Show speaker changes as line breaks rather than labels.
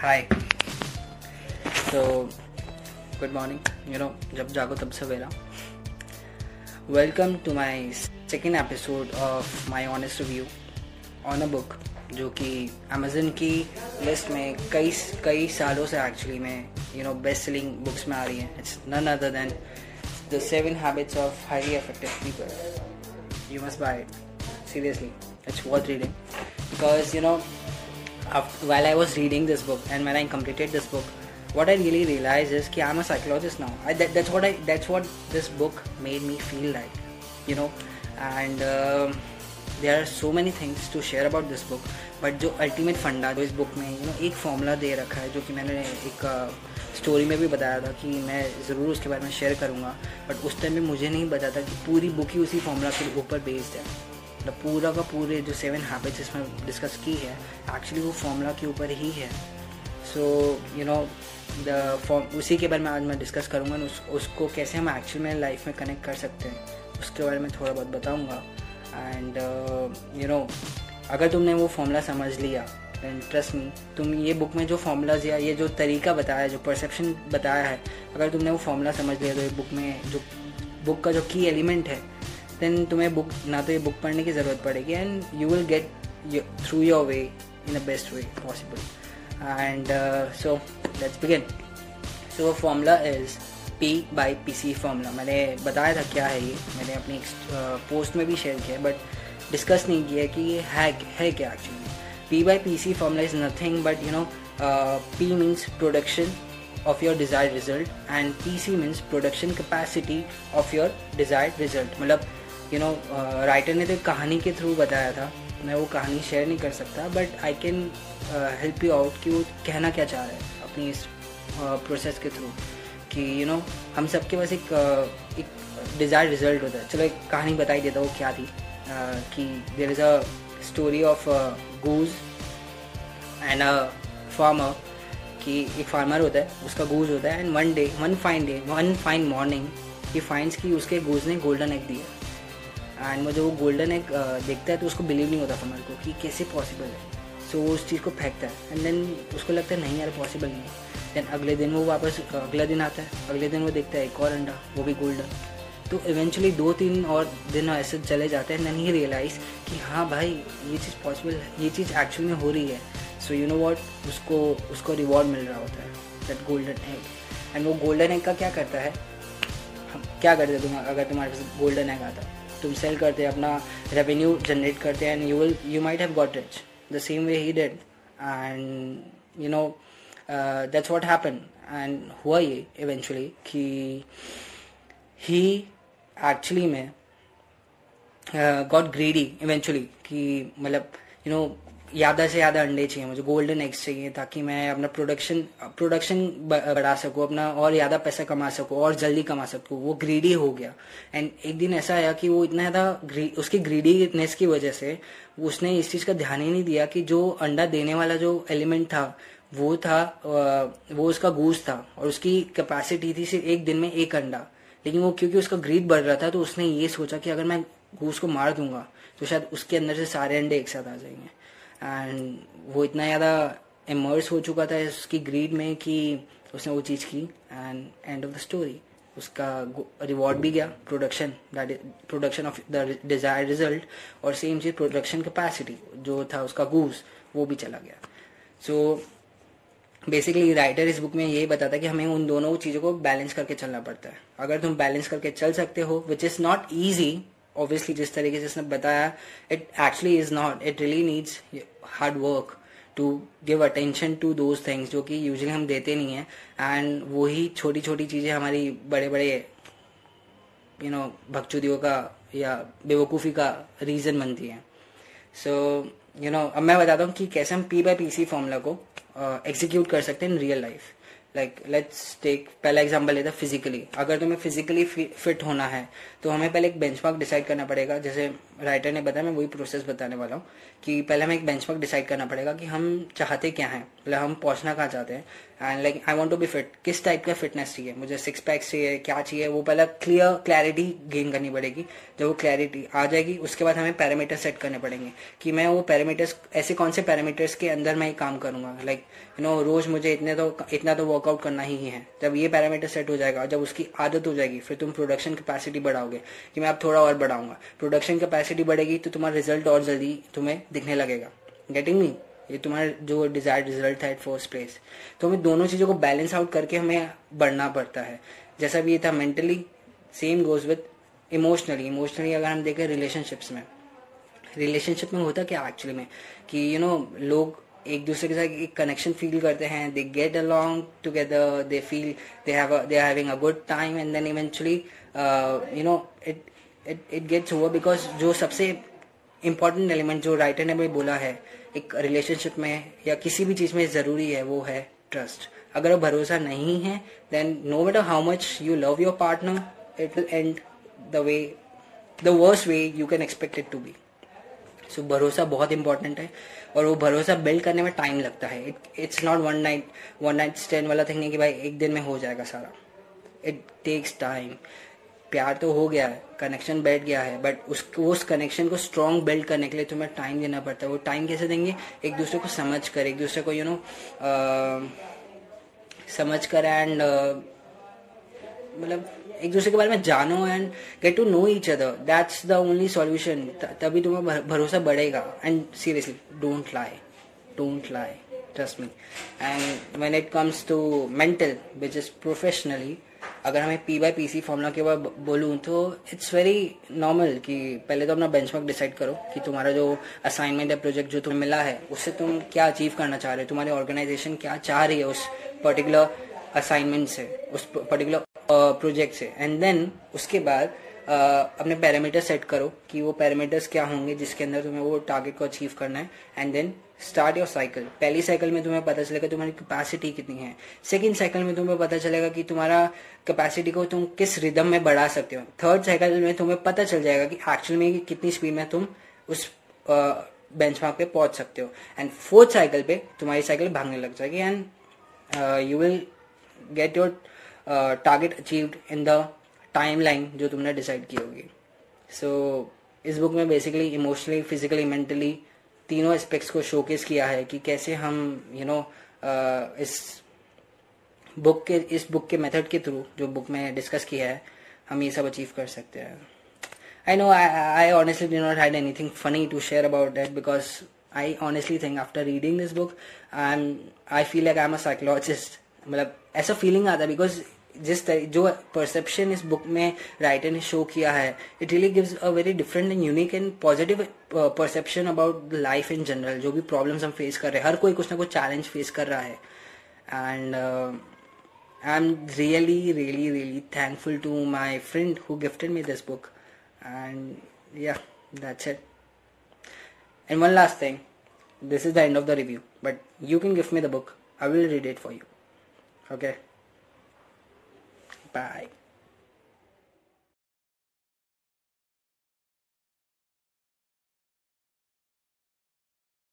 हाय तो good morning you know जब जागो तब सवेरा welcome to my second episode of my honest review on a book जो कि अमेजन की लिस्ट में कई कई सालों से एक्चुअली में you know best selling books में आ रही है। It's none other than the seven habits of highly effective people you must buy it seriously. It's worth reading. Because, you know after, while i was reading this book and when i completed this book what i really realized is that i'm a psychologist now I, that, that's what i that's what this book made me feel like you know and um, there are so many things to share about this book but जो ultimate फंडा जो इस book में you know एक formula दे रखा है जो कि मैंने एक स्टोरी में भी बताया था कि मैं ज़रूर उसके बारे में शेयर करूँगा बट उस टाइम में मुझे नहीं पता था कि पूरी बुक ही उसी फॉर्मूला के ऊपर बेस्ड है मतलब पूरा का पूरे जो सेवन हैबिट्स इसमें डिस्कस की है एक्चुअली वो फॉर्मूला के ऊपर ही है। So you know the form उसी के बारे में आज मैं डिस्कस करूँगा उस, उसको कैसे हम एक्चुअल में लाइफ में कनेक्ट कर सकते हैं उसके बारे में थोड़ा बहुत बताऊँगा। एंड यू नो अगर तुमने वो फॉर्मूला समझ लिया ट्रस्ट मी तुम ये बुक में जो फॉर्मूलाज या ये जो तरीका बताया है जो परसेप्शन बताया है अगर तुमने वो फॉर्मूला समझ लिया तो ये बुक में जो बुक का जो की एलिमेंट है देन तुम्हें बुक ना तो ये बुक पढ़ने की ज़रूरत पड़ेगी and you will get through your way in the best way possible and so let's begin so formula is P by P C formula मैंने बताया था क्या है ये। मैंने अपनी पोस्ट में भी शेयर किया बट डिस्कस नहीं किया कि ये है है क्या actually P by P C formula is nothing but you know P means production of your desired result and PC means production capacity of your desired result. मतलब यू नो राइटर ने तो कहानी के थ्रू बताया था। मैं वो कहानी शेयर नहीं कर सकता but I can help you out कि वो कहना क्या चाह रहा है अपनी इस प्रोसेस uh, के थ्रू कि यू you नो know, हम सबके पास एक uh, एक डिज़ायर्ड रिज़ल्ट होता है। चलो एक कहानी बताई देता वो क्या थी। Uh, कि there is a story of goose and a farmer कि एक फार्मर होता है उसका गूज होता है। And one day one fine day one fine morning he finds कि उसके गूज ने गोल्डन एग दिया। एंड मुझे वो गोल्डन एग देखता है तो उसको बिलीव नहीं होता फार्मर को कि कैसे पॉसिबल है। सो वो उस चीज़ को फेंकता है। एंड देन उसको लगता है, नहीं यार पॉसिबल नहीं है। देन अगले दिन वो वापस अगला दिन आता है। अगले दिन वो देखता है, एक और अंडा, वो भी गोल्डन तो इवेंचुअली दो तीन और दिन ऐसे चले जाते हैं। देन ही रियलाइज़ कि हाँ भाई, ये चीज़ पॉसिबल है। ये चीज़ एक्चुअली में हो रही है। सो यू नो वॉट उसको उसको रिवॉर्ड मिल रहा होता है दैट गोल्डन एग एंड वो गोल्डन एग का क्या करता है? क्या करते तुम अगर तुम्हारे पास गोल्डन एग आता तुम सेल करते अपना रेवेन्यू जनरेट करते and you will you might have got rich the same way he dead and you know that's what happen and हुआ ये इवेंचुअली कि ही एक्चुअली में गॉट ग्रेडी इवेंचुअली कि मतलब यू नो ज़्यादा से ज़्यादा अंडे चाहिए, मुझे गोल्डन एग्स चाहिए ताकि मैं अपना प्रोडक्शन प्रोडक्शन बढ़ा सकूँ, अपना और ज़्यादा पैसा कमा सकूँ, और जल्दी कमा सकूँ। वो ग्रीडी हो गया। एंड एक दिन ऐसा आया कि वो इतना ज़्यादा उसकी ग्रीडीनेस की वजह से उसने इस चीज़ का ध्यान ही नहीं दिया कि जो अंडा देने वाला जो एलिमेंट था, वो था वो उसका गूस था और उसकी कैपेसिटी थी सिर्फ़ एक दिन में एक अंडा। लेकिन वो क्योंकि उसका ग्रीड बढ़ रहा था तो उसने ये सोचा कि अगर मैं गूस को मार दूँगा तो शायद उसके अंदर से सारे अंडे एक साथ आ जाएँगे। एंड वो इतना ज़्यादा इमर्स हो चुका था उसकी ग्रीड में कि उसने वो चीज़ की and end of the story उसका रिवॉर्ड भी गया production production of the desire result और सेम चीज़ प्रोडक्शन कैपेसिटी जो था उसका गूस वो भी चला गया. सो बेसिकली राइटर इस बुक में यही बताता है कि हमें उन दोनों चीज़ों को बैलेंस करके चलना पड़ता है. अगर तुम बैलेंस करके चल सकते हो which is not easy obviously जिस तरीके से इसने बताया it actually is not it really needs hard work to give attention to those things जो कि यूजली हम देते नहीं हैं। एंड वही छोटी छोटी चीज़ें हमारी बड़े बड़े यू नो भक्चुदियों का या बेवकूफ़ी का रीज़न बनती है। सो यू नो अब मैं बताता हूँ कि कैसे हम P by P C formula को एग्जीक्यूट uh, कर सकते हैं in real life like let's take पहला एग्जांपल लेता फिजिकली अगर तुम्हें फिजिकली फिट होना है तो हमें पहले एक बेंचमार्क डिसाइड करना पड़ेगा. जैसे राइटर ने बताया, मैं वही प्रोसेस बताने वाला हूँ कि पहले हमें एक बेंचमार्क डिसाइड करना पड़ेगा कि हम चाहते क्या हैं। मतलब हम पहुँचना कहाँ चाहते हैं। And like I want to be fit किस टाइप का फिटनेस चाहिए? मुझे सिक्स पैक्स चाहिए, क्या चाहिए? वो पहले क्लियर क्लैरिटी गेन करनी पड़ेगी। जब वो क्लैरिटी आ जाएगी, उसके बाद हमें पैरामीटर सेट करने पड़ेंगे कि मैं वो पैरामीटर्स ऐसे कौन से पैरामीटर्स के अंदर मैं काम करूँगा? लाइक यू नो रोज मुझे इतने तो इतना तो वर्कआउट करना ही है। जब ये पैरामीटर सेट हो जाएगा, जब उसकी आदत हो जाएगी, फिर तुम प्रोडक्शन कैपेसिटी बढ़ाओगे कि मैं अब थोड़ा और बढ़ाऊँगा। प्रोडक्शन कैपेसिटी बढ़ेगी तो तुम्हारा रिज़ल्ट और जल्दी तुम्हें दिखने लगेगा। गेटिंग मी ये तुम्हारा जो डिजायर्ड रिज़ल्ट था एट फ़र्स्ट प्लेस तो हमें दोनों चीज़ों को बैलेंस आउट करके हमें बढ़ना पड़ता है। जैसा भी ये था mentally same goes with emotionally emotionally अगर हम देखें रिलेशनशिप्स में। रिलेशनशिप में होता क्या एक्चुअली में? कि यू you नो know, लोग एक दूसरे के साथ एक कनेक्शन फील करते हैं। They get along together they feel they have they having a good time and then eventually you know it it it gets over because जो सबसे इम्पोर्टेंट एलिमेंट जो राइटर ने भी बोला है, एक रिलेशनशिप में या किसी भी चीज़ में ज़रूरी है, वो है ट्रस्ट अगर वो भरोसा नहीं है then no matter how much you love your partner it will end the way the worst way you can expect it to be so भरोसा बहुत इंपॉर्टेंट है और वो भरोसा बिल्ड करने में टाइम लगता है. It's not one night one night stand वाला थिंग नहीं कि भाई एक दिन में हो जाएगा सारा. इट टेक्स टाइम प्यार तो हो गया है कनेक्शन बैठ गया है बट उसको उस कनेक्शन को स्ट्रॉन्ग बिल्ड करने के लिए तुम्हें टाइम देना पड़ता है। वो टाइम कैसे देंगे? एक दूसरे को समझ कर, एक दूसरे को यू नो समझ कर एंड मतलब एक दूसरे के बारे में जानो and get to know each other that's the only solution तभी तुम्हें भरोसा बढ़ेगा। And seriously don't lie don't lie trust me and when it comes to mental which is professionally अगर हमें P by P C formula के बाद बोलूँ तो इट्स वेरी नॉर्मल कि पहले तो अपना बेंचमार्क डिसाइड करो कि तुम्हारा जो असाइनमेंट या प्रोजेक्ट जो तुम्हें मिला है उससे तुम क्या अचीव करना चाह रहे हो? तुम्हारी ऑर्गेनाइजेशन क्या चाह रही है उस पर्टिकुलर असाइनमेंट से उस पर्टिकुलर प्रोजेक्ट से? एंड देन उसके बाद uh, अपने पैरामीटर सेट करो कि वो पैरामीटर्स क्या होंगे जिसके अंदर तुम्हें वो टारगेट को अचीव करना है। And then start your cycle पहली साइकिल में तुम्हें पता चलेगा तुम्हारी कैपेसिटी कितनी है। सेकेंड साइकिल में तुम्हें पता चलेगा कि तुम्हारा कैपेसिटी को तुम किस रिदम में बढ़ा सकते हो। थर्ड साइकिल में तुम्हें पता चल जाएगा कि एक्चुअल में कितनी स्पीड में तुम उस बेंच मार्क पे पहुँच सकते हो। एंड फोर्थ साइकिल पे तुम्हारी साइकिल भागने लग जाएगी and you will get your target achieved in the time line जो तुमने डिसाइड की होगी। सो so, इस बुक में बेसिकली इमोशनली फिजिकली मेंटली तीनों एस्पेक्ट्स को शोकेस किया है कि कैसे हम यू you नो know, इस बुक के इस बुक के मेथड के थ्रू जो बुक में डिस्कस किया है हम ये सब अचीव कर सकते हैं। I know I honestly did not had anything funny to share about that because I honestly think after reading this book I am I feel like I am a psychologist मतलब ऐसा feeling आता है because जिस तरह जो perception इस book में writer ने शो किया है it really gives a very different and unique and positive perception about life in general जो भी प्रॉब्लम्स हम फेस कर रहे हैं, हर कोई कुछ ना कुछ चैलेंज फेस कर रहा है। And I am really really really thankful to my friend who gifted me this book and yeah that's it and one last thing this is the end of the review, but you can give me the book. I will read it for you. Okay? Bye.